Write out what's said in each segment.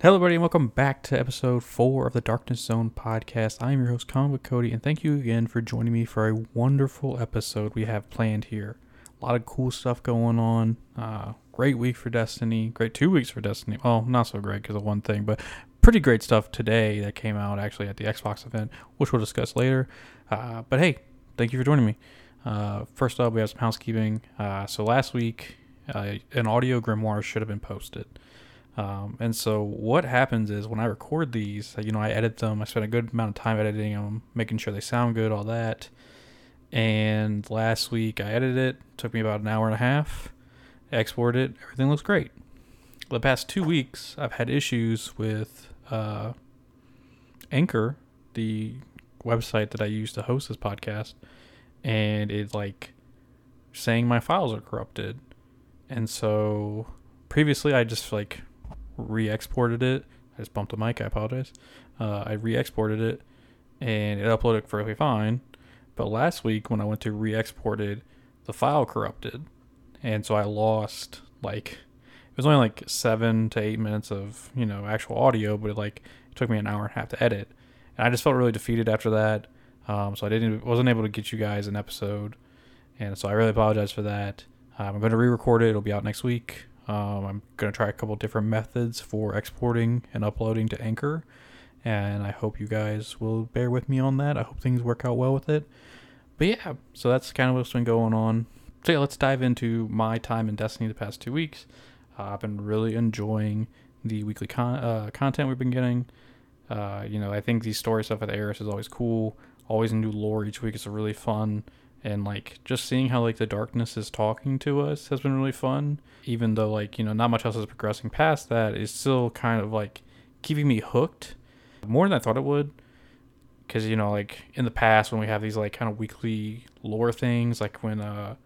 Hello, everybody, and welcome back to episode four of the Darkness Zone podcast. I am your host, Comic Cody, and thank you again for joining me for a wonderful episode we have planned here. A lot of cool stuff going on. Uh, great week for Destiny. Great two weeks for Destiny. Well, not so great because of one thing, but pretty great stuff today that came out actually at the Xbox event, which we'll discuss later. Uh, but hey, thank you for joining me. Uh, first up, we have some housekeeping. Uh, so last week, uh, an audio grimoire should have been posted. Um, and so what happens is when I record these, you know, I edit them. I spend a good amount of time editing them, making sure they sound good, all that. And last week I edited it. Took me about an hour and a half. Exported it. Everything looks great. The past two weeks I've had issues with uh, Anchor, the website that I use to host this podcast, and it's like saying my files are corrupted. And so previously I just like re-exported it. I just bumped the mic. I apologize. Uh, I re-exported it, and it uploaded perfectly fine. But last week when I went to re-export it, the file corrupted, and so I lost like it was only like seven to eight minutes of you know actual audio, but it like it took me an hour and a half to edit, and I just felt really defeated after that. Um, so I didn't wasn't able to get you guys an episode, and so I really apologize for that. Um, I'm going to re-record it. It'll be out next week. Um, I'm going to try a couple different methods for exporting and uploading to Anchor, and I hope you guys will bear with me on that. I hope things work out well with it. But yeah, so that's kind of what's been going on. So yeah, let's dive into my time in Destiny the past two weeks. Uh, I've been really enjoying the weekly con- uh, content we've been getting. Uh, you know, I think the story stuff with Eris is always cool. Always a new lore each week It's a really fun and like just seeing how like the darkness is talking to us has been really fun. Even though like you know not much else is progressing past that is still kind of like keeping me hooked more than i thought it would. Because you know like in the past when we have these like kind of weekly lore things like when uh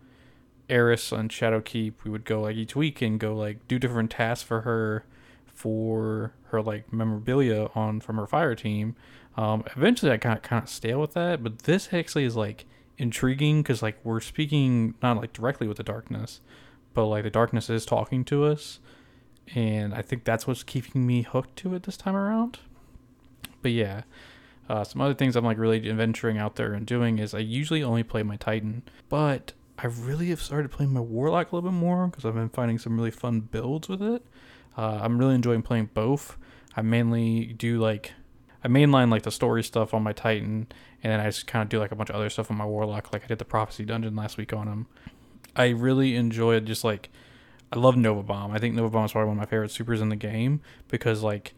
eris on shadowkeep we would go like each week and go like do different tasks for her for her like memorabilia on from her fire team um eventually i got kind of stale with that but this actually is like intriguing because like we're speaking not like directly with the darkness, but like the darkness is talking to us, and I think that's what's keeping me hooked to it this time around. But yeah, uh, some other things I'm like really adventuring out there and doing is I usually only play my Titan, but I really have started playing my Warlock a little bit more because I've been finding some really fun builds with it. Uh, I'm really enjoying playing both. I mainly do like I mainline like the story stuff on my Titan, and then I just kind of do like a bunch of other stuff on my Warlock. Like I did the Prophecy Dungeon last week on him. I really enjoyed just like I love Nova Bomb. I think Nova Bomb is probably one of my favorite supers in the game because like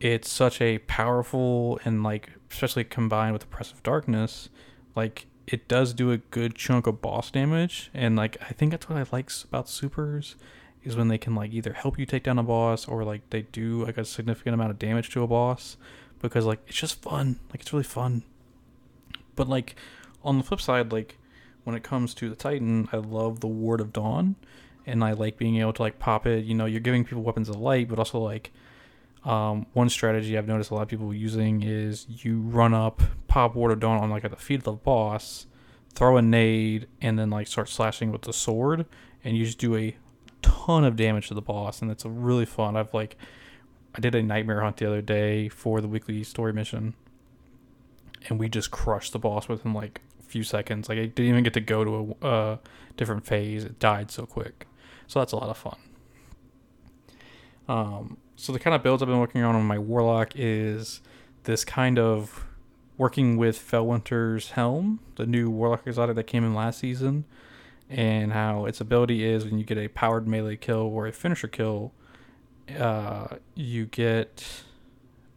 it's such a powerful and like especially combined with oppressive darkness, like it does do a good chunk of boss damage and like I think that's what I like about supers is when they can like either help you take down a boss or like they do like a significant amount of damage to a boss because like it's just fun. Like it's really fun. But like on the flip side, like when it comes to the Titan, I love the Ward of Dawn, and I like being able to like pop it. You know, you're giving people weapons of light, but also like um, one strategy I've noticed a lot of people using is you run up, pop Ward of Dawn on like at the feet of the boss, throw a nade, and then like start slashing with the sword, and you just do a ton of damage to the boss, and it's really fun. I've like I did a nightmare hunt the other day for the weekly story mission, and we just crushed the boss within like a few seconds. Like I didn't even get to go to a uh, different phase; it died so quick. So that's a lot of fun. Um, so the kind of builds I've been working on on my warlock is this kind of working with Felwinter's Helm, the new warlock exotic that came in last season, and how its ability is when you get a powered melee kill or a finisher kill uh, you get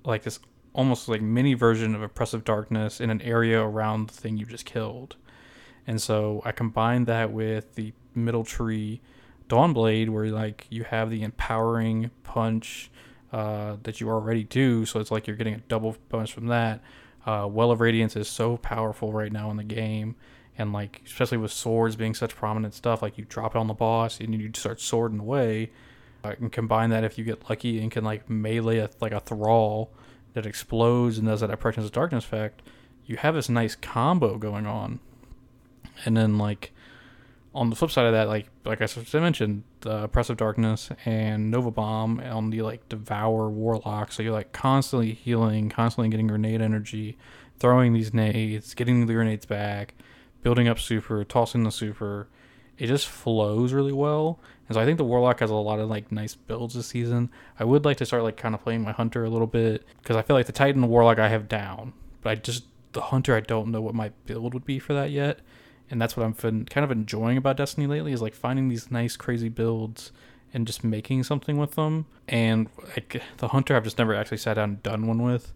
like this almost like mini version of oppressive darkness in an area around the thing you just killed. And so I combined that with the middle tree Dawnblade, where like you have the empowering punch uh, that you already do. So it's like you're getting a double bonus from that. Uh, well of Radiance is so powerful right now in the game. And like, especially with swords being such prominent stuff, like you drop it on the boss and you start swording away I can combine that if you get lucky and can like melee a, like a thrall that explodes and does that apprehension of darkness effect. You have this nice combo going on, and then like on the flip side of that, like like I mentioned, the Oppressive Darkness and Nova Bomb on the like Devour Warlock. So you're like constantly healing, constantly getting grenade energy, throwing these nades, getting the grenades back, building up super, tossing the super. It just flows really well. And so I think the Warlock has a lot of like nice builds this season. I would like to start like kind of playing my Hunter a little bit because I feel like the Titan and Warlock I have down, but I just the Hunter I don't know what my build would be for that yet and that's what I'm fin- kind of enjoying about Destiny lately is like finding these nice crazy builds and just making something with them. And like the hunter, I've just never actually sat down and done one with,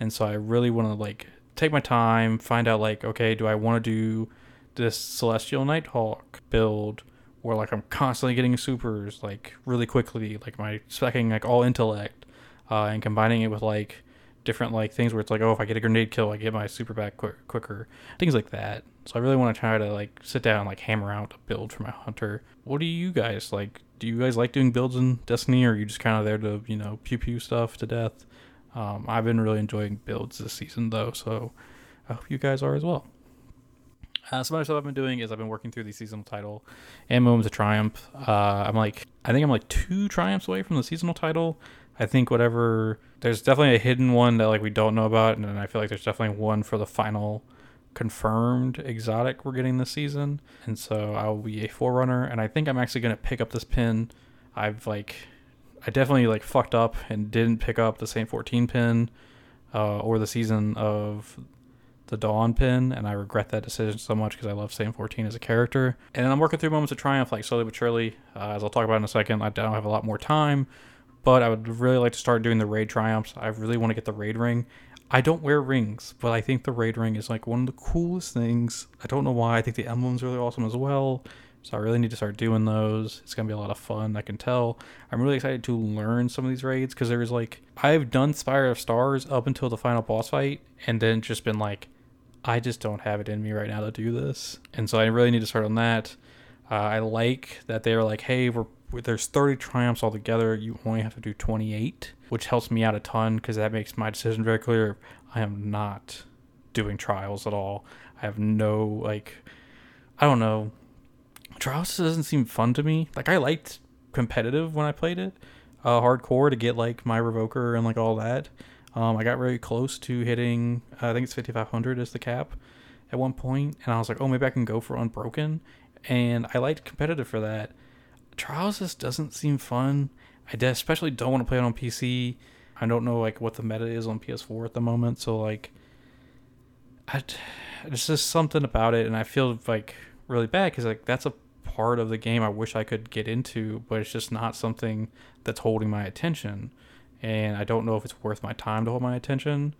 and so I really want to like take my time, find out like okay, do I want to do this Celestial Nighthawk build? Where like I'm constantly getting supers like really quickly, like my specking like all intellect, uh, and combining it with like different like things where it's like, oh, if I get a grenade kill, I get my super back quick, quicker, things like that. So I really want to try to like sit down and like hammer out a build for my hunter. What do you guys like? Do you guys like doing builds in Destiny, or are you just kind of there to you know pew pew stuff to death? Um, I've been really enjoying builds this season though, so I hope you guys are as well. Uh, some other stuff I've been doing is I've been working through the seasonal title and Moments of Triumph. Uh, I'm like, I think I'm like two triumphs away from the seasonal title. I think whatever there's definitely a hidden one that like we don't know about, and I feel like there's definitely one for the final confirmed exotic we're getting this season. And so I will be a forerunner, and I think I'm actually gonna pick up this pin. I've like I definitely like fucked up and didn't pick up the Saint 14 pin uh, or the season of the Dawn pin, and I regret that decision so much because I love Saint 14 as a character. And then I'm working through moments of triumph, like slowly but surely. Uh, as I'll talk about in a second, I don't have a lot more time, but I would really like to start doing the raid triumphs. I really want to get the raid ring. I don't wear rings, but I think the raid ring is like one of the coolest things. I don't know why. I think the emblem's really awesome as well. So I really need to start doing those. It's gonna be a lot of fun. I can tell. I'm really excited to learn some of these raids because there's like I've done Spire of Stars up until the final boss fight, and then just been like, I just don't have it in me right now to do this, and so I really need to start on that. Uh, I like that they're like, hey, we're there's 30 triumphs altogether. You only have to do 28, which helps me out a ton because that makes my decision very clear. I am not doing trials at all. I have no like, I don't know. Trials doesn't seem fun to me. Like I liked competitive when I played it, uh, hardcore to get like my revoker and like all that. Um, I got very close to hitting. Uh, I think it's 5500 is the cap at one point, and I was like, oh, maybe I can go for unbroken. And I liked competitive for that Trials just doesn't seem fun. I especially don't want to play it on PC. I don't know like what the meta is on PS4 at the moment, so like, I, there's just something about it, and I feel like really bad because like that's a part of the game I wish I could get into, but it's just not something that's holding my attention, and I don't know if it's worth my time to hold my attention.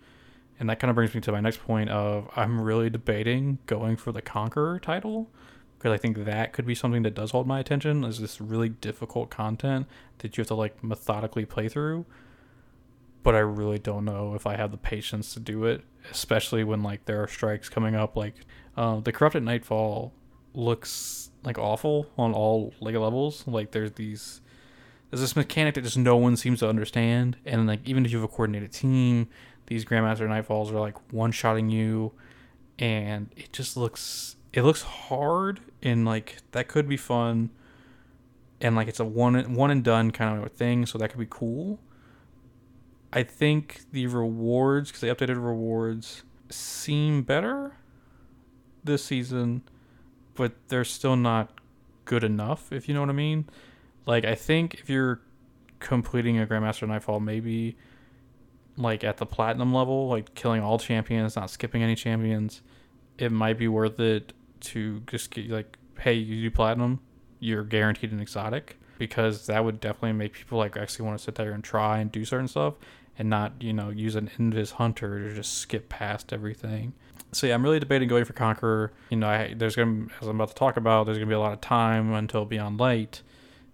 And that kind of brings me to my next point of I'm really debating going for the Conqueror title because I think that could be something that does hold my attention. Is this really difficult content that you have to like methodically play through? But I really don't know if I have the patience to do it, especially when like there are strikes coming up. Like uh, the corrupted nightfall looks like awful on all like levels. Like there's these there's this mechanic that just no one seems to understand, and like even if you have a coordinated team, these Grandmaster Nightfalls are like one shotting you, and it just looks it looks hard and like that could be fun. And like it's a one one and done kind of thing so that could be cool. I think the rewards because they updated rewards seem better this season but they're still not good enough if you know what i mean like i think if you're completing a grandmaster nightfall maybe like at the platinum level like killing all champions not skipping any champions it might be worth it to just get like, hey, you do platinum, you're guaranteed an exotic because that would definitely make people like actually want to sit there and try and do certain stuff and not you know use an invis hunter to just skip past everything. So yeah, I'm really debating going for Conqueror. You know, I, there's gonna as I'm about to talk about, there's gonna be a lot of time until Beyond Light.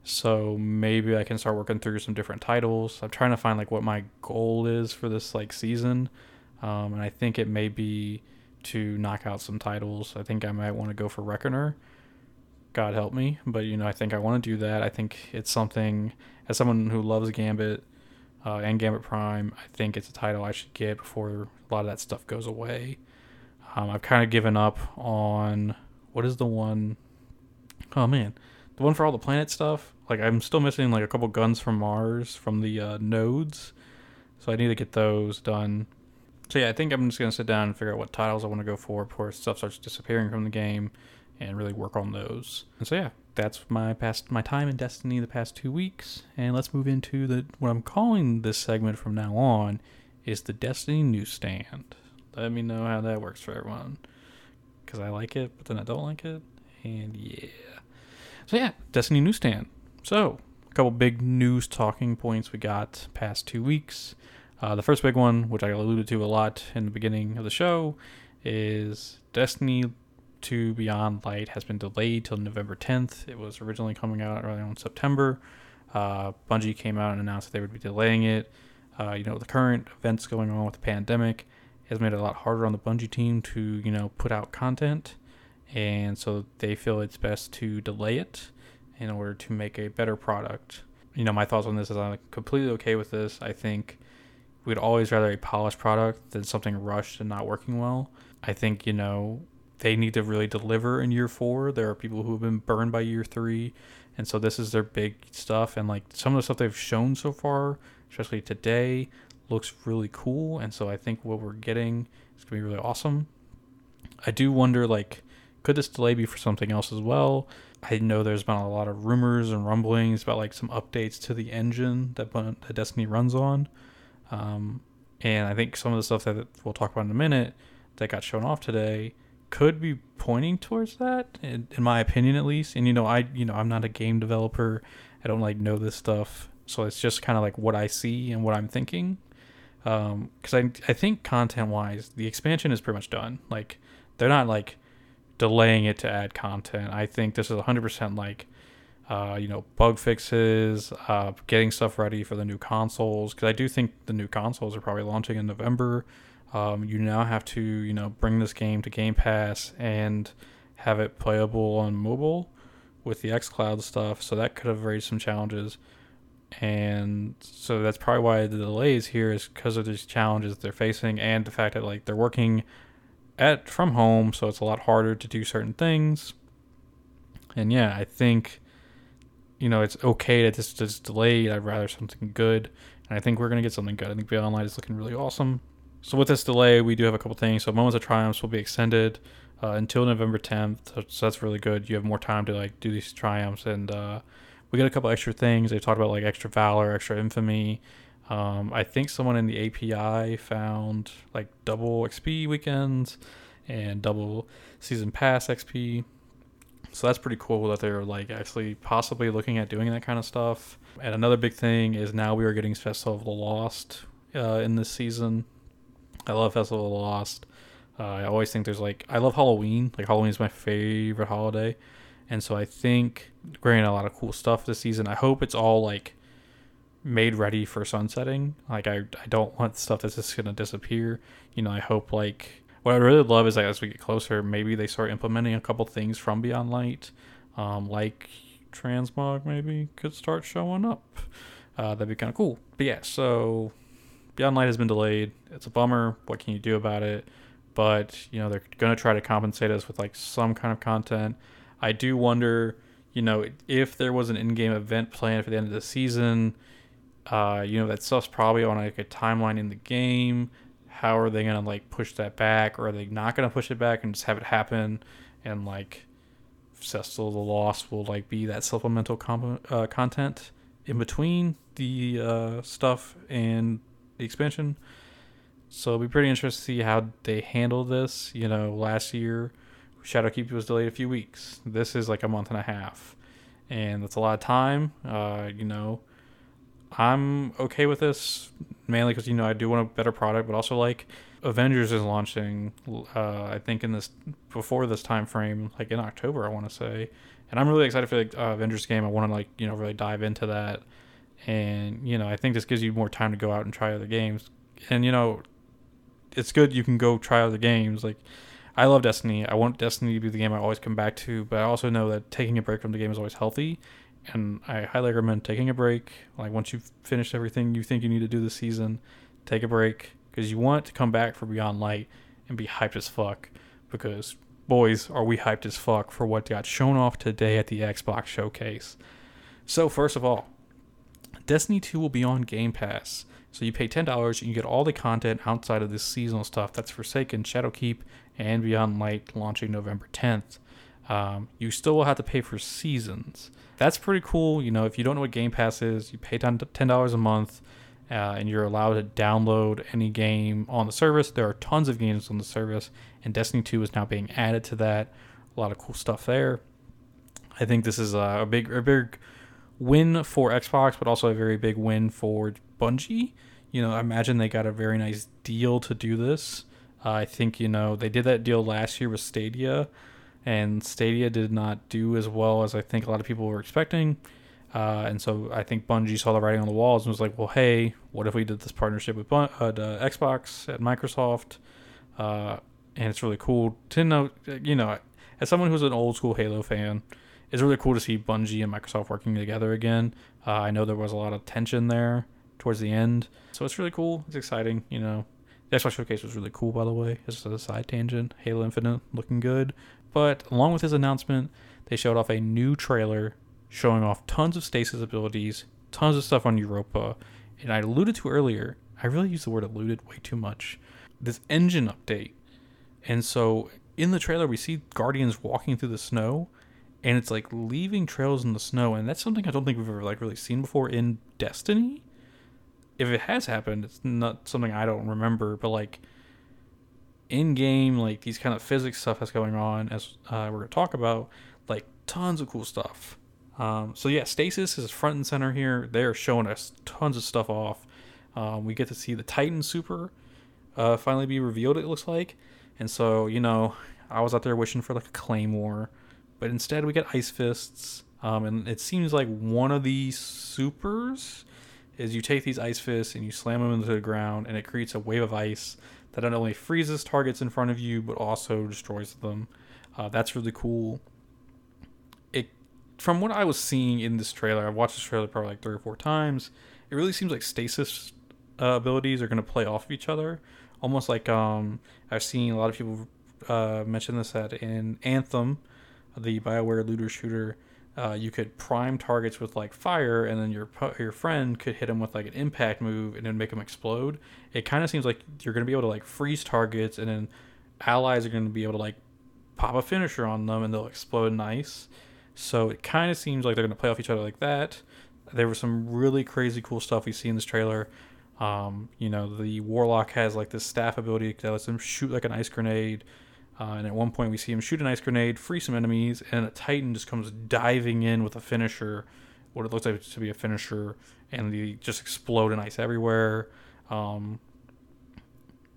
So maybe I can start working through some different titles. I'm trying to find like what my goal is for this like season, um, and I think it may be to knock out some titles. I think I might want to go for Reckoner. God help me, but you know I think I want to do that. I think it's something as someone who loves Gambit uh, and Gambit Prime, I think it's a title I should get before a lot of that stuff goes away. Um, I've kind of given up on what is the one Oh man, the one for all the planet stuff. Like I'm still missing like a couple guns from Mars from the uh, nodes, so I need to get those done. So yeah, I think I'm just gonna sit down and figure out what titles I want to go for before stuff starts disappearing from the game, and really work on those. And so yeah, that's my past my time in Destiny the past two weeks, and let's move into the what I'm calling this segment from now on is the Destiny newsstand. Let me know how that works for everyone, because I like it, but then I don't like it, and yeah. So yeah, Destiny newsstand. So a couple big news talking points we got past two weeks. Uh, the first big one, which I alluded to a lot in the beginning of the show, is Destiny 2 Beyond Light has been delayed till November 10th. It was originally coming out early on September. Uh, Bungie came out and announced that they would be delaying it. Uh, you know, the current events going on with the pandemic has made it a lot harder on the Bungie team to, you know, put out content. And so they feel it's best to delay it in order to make a better product. You know, my thoughts on this is I'm completely okay with this. I think we'd always rather a polished product than something rushed and not working well. I think, you know, they need to really deliver in year four. There are people who have been burned by year three. And so this is their big stuff. And like some of the stuff they've shown so far, especially today, looks really cool. And so I think what we're getting is going to be really awesome. I do wonder, like, could this delay be for something else as well? I know there's been a lot of rumors and rumblings about like some updates to the engine that, that Destiny runs on. Um, and I think some of the stuff that we'll talk about in a minute that got shown off today could be pointing towards that, in, in my opinion at least. And you know, I you know I'm not a game developer. I don't like know this stuff, so it's just kind of like what I see and what I'm thinking. Because um, I I think content wise, the expansion is pretty much done. Like they're not like delaying it to add content. I think this is 100% like uh, you know, bug fixes, uh, getting stuff ready for the new consoles. Because I do think the new consoles are probably launching in November. Um, you now have to, you know, bring this game to Game Pass and have it playable on mobile with the xCloud stuff. So that could have raised some challenges. And so that's probably why the delays here is because of these challenges they're facing and the fact that like they're working at from home, so it's a lot harder to do certain things. And yeah, I think you know, it's okay that this is delayed. I'd rather something good. And I think we're to get something good. I think Beyond Light is looking really awesome. So with this delay, we do have a couple things. So Moments of Triumphs will be extended uh, until November 10th. So that's really good. You have more time to like do these triumphs. And uh, we get a couple extra things. They talked about like extra Valor, extra Infamy. Um, I think someone in the API found like double XP weekends and double season pass XP. So that's pretty cool that they're like actually possibly looking at doing that kind of stuff. And another big thing is now we are getting Festival of the Lost uh, in this season. I love Festival of the Lost. Uh, I always think there's like I love Halloween. Like Halloween is my favorite holiday, and so I think we're getting a lot of cool stuff this season. I hope it's all like made ready for sunsetting. Like I, I don't want stuff that's just gonna disappear. You know, I hope like what I really love is that as we get closer, maybe they start implementing a couple things from Beyond Light, um, like transmog maybe could start showing up. Uh, that'd be kind of cool. But yeah, so Beyond Light has been delayed. It's a bummer. What can you do about it? But you know they're gonna try to compensate us with like some kind of content. I do wonder, you know, if there was an in-game event planned for the end of the season. Uh, you know that stuff's probably on like a timeline in the game how are they gonna like push that back, or are they not gonna push it back and just have it happen, and like Cecil the Lost will like be that supplemental uh, content in between the uh, stuff and the expansion. So it'll be pretty interesting to see how they handle this. You know, last year Shadowkeep was delayed a few weeks. This is like a month and a half, and that's a lot of time. Uh, you know, I'm okay with this mainly because you know I do want a better product, but also like Avengers is launching. Uh, I think in this before this time frame, like in October, I want to say, and I'm really excited for the uh, Avengers game. I want to like you know really dive into that, and you know I think this gives you more time to go out and try other games, and you know it's good you can go try other games like. I love Destiny. I want Destiny to be the game I always come back to, but I also know that taking a break from the game is always healthy and I highly recommend taking a break. Like once you've finished everything you think you need to do this season, take a break because you want to come back for Beyond Light and be hyped as fuck. Because boys, are we hyped as fuck for what got shown off today at the Xbox showcase. So, first of all, Destiny 2 will be on Game Pass. So you pay $10 and you get all the content outside of this seasonal stuff. That's Forsaken, Shadowkeep, and Beyond Light launching November 10th. Um, you still will have to pay for seasons. That's pretty cool. You know, if you don't know what Game Pass is, you pay $10 a month uh, and you're allowed to download any game on the service. There are tons of games on the service, and Destiny 2 is now being added to that. A lot of cool stuff there. I think this is a big, a big win for Xbox, but also a very big win for Bungie. You know, I imagine they got a very nice deal to do this. Uh, I think you know they did that deal last year with Stadia, and Stadia did not do as well as I think a lot of people were expecting. Uh, and so I think Bungie saw the writing on the walls and was like, well, hey, what if we did this partnership with Bun- uh, Xbox at Microsoft? Uh, and it's really cool to know, you know, as someone who's an old school Halo fan, it's really cool to see Bungie and Microsoft working together again. Uh, I know there was a lot of tension there towards the end, so it's really cool. It's exciting, you know. The Xbox Showcase was really cool, by the way. Just a side tangent. Halo Infinite looking good. But along with his announcement, they showed off a new trailer showing off tons of stasis abilities, tons of stuff on Europa. And I alluded to earlier, I really use the word alluded way too much. This engine update. And so in the trailer, we see Guardians walking through the snow, and it's like leaving trails in the snow. And that's something I don't think we've ever like really seen before in Destiny. If it has happened, it's not something I don't remember, but like in game, like these kind of physics stuff that's going on, as uh, we're gonna talk about, like tons of cool stuff. Um, so yeah, Stasis is front and center here. They're showing us tons of stuff off. Um, we get to see the Titan Super uh, finally be revealed. It looks like, and so you know, I was out there wishing for like a Claymore, but instead we get Ice Fists. Um, and it seems like one of these supers is you take these ice fists and you slam them into the ground, and it creates a wave of ice that not only freezes targets in front of you but also destroys them. Uh, that's really cool It, from what I was seeing in this trailer, I've watched this trailer probably like three or four times. It really seems like stasis uh, abilities are going to play off of each other, almost like um, I've seen a lot of people uh, mention this at in Anthem, the Bioware looter shooter, uh, you could prime targets with like fire, and then your your friend could hit them with like an impact move, and then make them explode. It kind of seems like you're going to be able to like freeze targets, and then allies are going to be able to like pop a finisher on them, and they'll explode in ice. So it kind of seems like they're going to play off each other like that. There was some really crazy cool stuff we see in this trailer. Um, you know, the Warlock has like this staff ability that lets him shoot like an ice grenade. Uh, and at one point, we see him shoot an ice grenade, free some enemies, and a Titan just comes diving in with a finisher, what it looks like to be a finisher, and they just explode in ice everywhere. Um,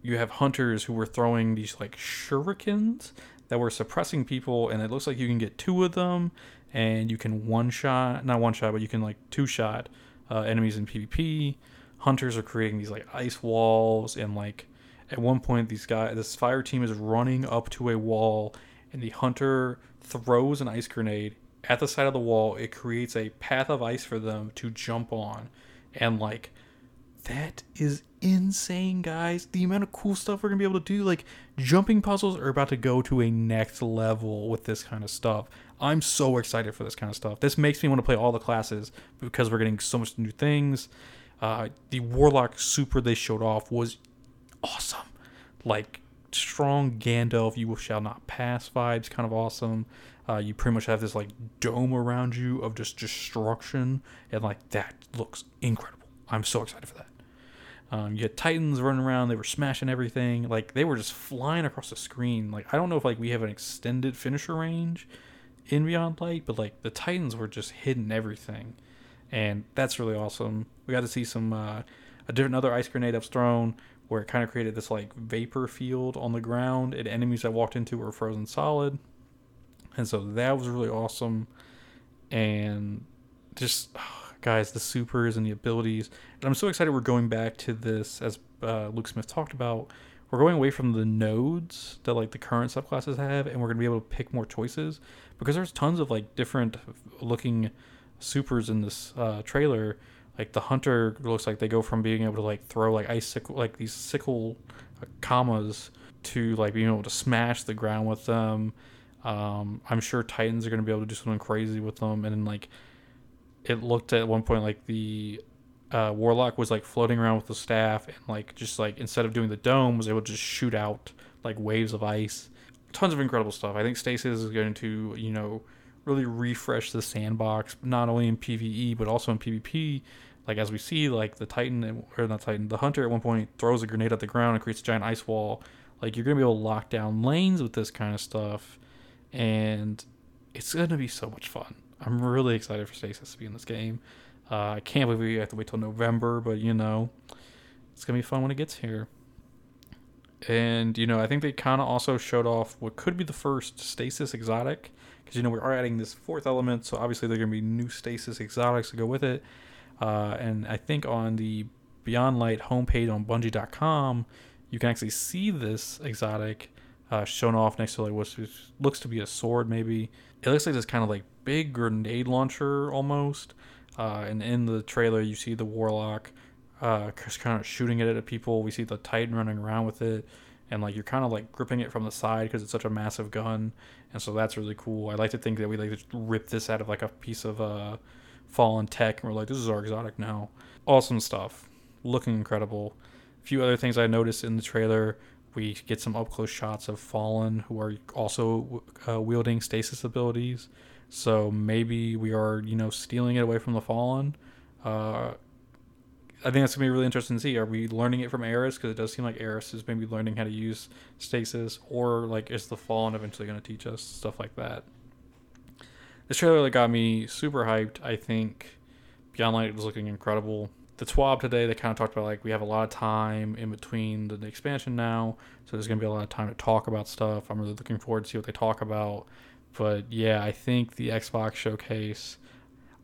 you have hunters who were throwing these like shurikens that were suppressing people, and it looks like you can get two of them, and you can one shot, not one shot, but you can like two shot uh, enemies in PvP. Hunters are creating these like ice walls, and like at one point, these guys, this fire team is running up to a wall, and the hunter throws an ice grenade at the side of the wall. It creates a path of ice for them to jump on, and like that is insane, guys. The amount of cool stuff we're gonna be able to do, like jumping puzzles, are about to go to a next level with this kind of stuff. I'm so excited for this kind of stuff. This makes me want to play all the classes because we're getting so much new things. Uh, the Warlock Super they showed off was awesome. Like strong Gandalf, you shall not pass vibes, kind of awesome. Uh, you pretty much have this like dome around you of just destruction, and like that looks incredible. I'm so excited for that. Um, you had Titans running around; they were smashing everything. Like they were just flying across the screen. Like I don't know if like we have an extended finisher range in Beyond Light, but like the Titans were just hitting everything, and that's really awesome. We got to see some uh, a different other ice grenade was thrown where it kind of created this like vapor field on the ground, and enemies I walked into were frozen solid, and so that was really awesome, and just. Guys, the supers and the abilities. And I'm so excited we're going back to this, as uh, Luke Smith talked about. We're going away from the nodes that like the current subclasses have, and we're gonna be able to pick more choices because there's tons of like different looking supers in this uh, trailer. Like the hunter looks like they go from being able to like throw like icicle like these sickle uh, kamas to like being able to smash the ground with them. Um, I'm sure Titans are going to be able to do something crazy with them, and then like it looked at one point like the uh, Warlock was like floating around with the staff and like just like instead of doing the dome was able to just shoot out like waves of ice. Tons of incredible stuff. I think Stasis is going to you know really refresh the sandbox not only in PVE but also in PvP. Like as we see, like the Titan or not Titan, the Hunter at one point throws a grenade at the ground and creates a giant ice wall. Like you're gonna be able to lock down lanes with this kind of stuff, and it's gonna be so much fun. I'm really excited for Stasis to be in this game. Uh, I can't believe we have to wait till November, but you know, it's gonna be fun when it gets here. And you know, I think they kind of also showed off what could be the first Stasis exotic, because you know we are adding this fourth element, so obviously there are gonna be new Stasis exotics to go with it. Uh, and I think on the Beyond Light homepage on Bungie.com, you can actually see this exotic uh, shown off next to like what looks to be a sword, maybe. It looks like this kind of like big grenade launcher almost. Uh, and in the trailer, you see the warlock uh, kind of shooting it at people. We see the Titan running around with it, and like you're kind of like gripping it from the side because it's such a massive gun, and so that's really cool. I like to think that we like to rip this out of like a piece of uh, fallen tech, and we're like, this is our exotic now. Awesome stuff, looking incredible. A few other things I noticed in the trailer. We get some up close shots of Fallen, who are also uh, wielding stasis abilities. So maybe we are, you know, stealing it away from the Fallen. Uh, I think that's gonna be really interesting to see. Are we learning it from Eris? Because it does seem like Eris is maybe learning how to use stasis, or like is the Fallen eventually gonna teach us stuff like that? This trailer that got me super hyped. I think Beyond Light was looking incredible. The TWAB today, they kind of talked about like we have a lot of time in between the, the expansion now, so there's gonna be a lot of time to talk about stuff. I'm really looking forward to see what they talk about. But yeah, I think the Xbox showcase.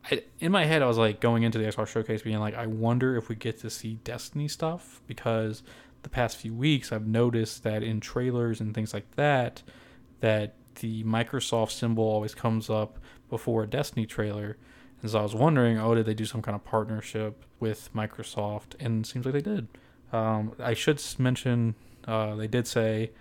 I, in my head, I was like going into the Xbox showcase, being like, I wonder if we get to see Destiny stuff because the past few weeks I've noticed that in trailers and things like that, that the Microsoft symbol always comes up before a Destiny trailer. And so I was wondering, oh, did they do some kind of partnership with Microsoft? And seems like they did. Um, I should mention uh, they did say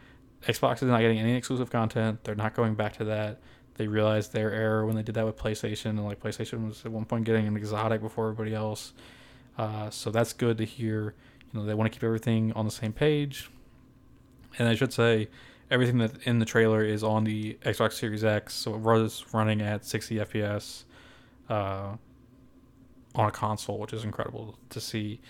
Xbox is not getting any exclusive content. They're not going back to that. They realized their error when they did that with PlayStation, and like PlayStation was at one point getting an exotic before everybody else. Uh, so that's good to hear. You know, they want to keep everything on the same page. And I should say, everything that in the trailer is on the Xbox Series X, so it was running at 60 FPS uh, on a console, which is incredible to see.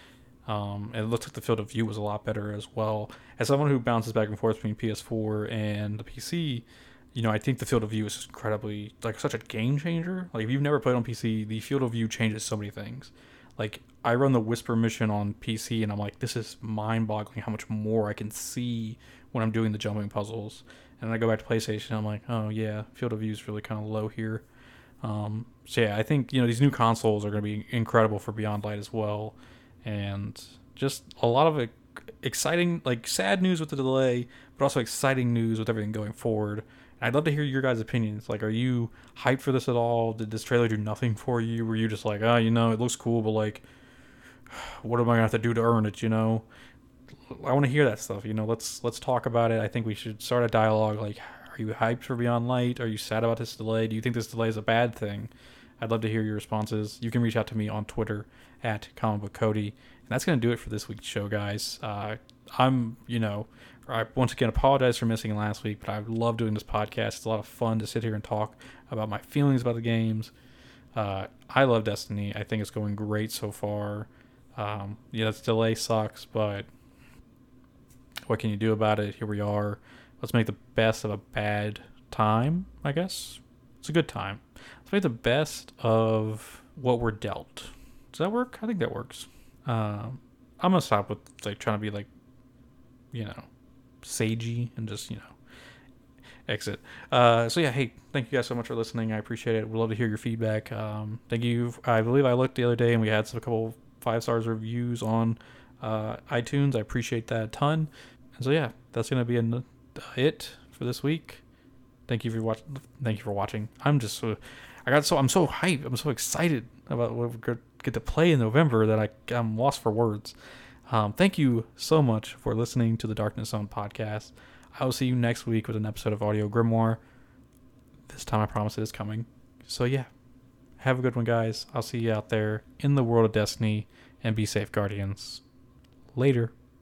Um, and it looks like the field of view was a lot better as well. As someone who bounces back and forth between PS4 and the PC, you know, I think the field of view is incredibly like such a game changer. Like if you've never played on PC, the field of view changes so many things. Like I run the Whisper mission on PC, and I'm like, this is mind-boggling how much more I can see when I'm doing the jumping puzzles. And then I go back to PlayStation, I'm like, oh yeah, field of view is really kind of low here. Um, so yeah, I think you know these new consoles are going to be incredible for Beyond Light as well and just a lot of exciting, like sad news with the delay, but also exciting news with everything going forward. I'd love to hear your guys' opinions. Like, are you hyped for this at all? Did this trailer do nothing for you? Were you just like, ah, oh, you know, it looks cool, but like, what am I gonna have to do to earn it? You know, I want to hear that stuff. You know, let's let's talk about it. I think we should start a dialogue. Like, are you hyped for Beyond Light? Are you sad about this delay? Do you think this delay is a bad thing? I'd love to hear your responses. You can reach out to me on Twitter at Comic Book Cody. And that's to do it for this week's show, guys. Uh, I'm, you know, I once again apologize for missing last week, but I love doing this podcast. It's a lot of fun to sit here and talk about my feelings about the games. Uh, I love Destiny. I think it's going great so far. Um, yeah, this delay sucks, but what can you do about it? Here we are. Let's make the best of a bad time, I guess. It's a good time. Let's make the best of what we're dealt. Does that work? I think that works. Um, I'm gonna stop with like trying to be like, you know, sagey and just you know exit. Uh, so yeah, hey, thank you guys so much for listening. I appreciate it. We'd love to hear your feedback. Um, thank you. I believe I looked the other day and we had some, a couple five stars reviews on uh, iTunes. I appreciate that a ton. And so yeah, that's gonna be an, it for this week. Thank you for watching. Thank you for watching. I'm just so I got so I'm so hyped. I'm so excited about what we're get to play in November that I, I'm lost for words. Um, thank you so much for listening to the Darkness Zone podcast. I will see you next week with an episode of Audio Grimoire. This time I promise it is coming. So, yeah, have a good one, guys. I'll see you out there in the world of Destiny and be safe, Guardians. Later.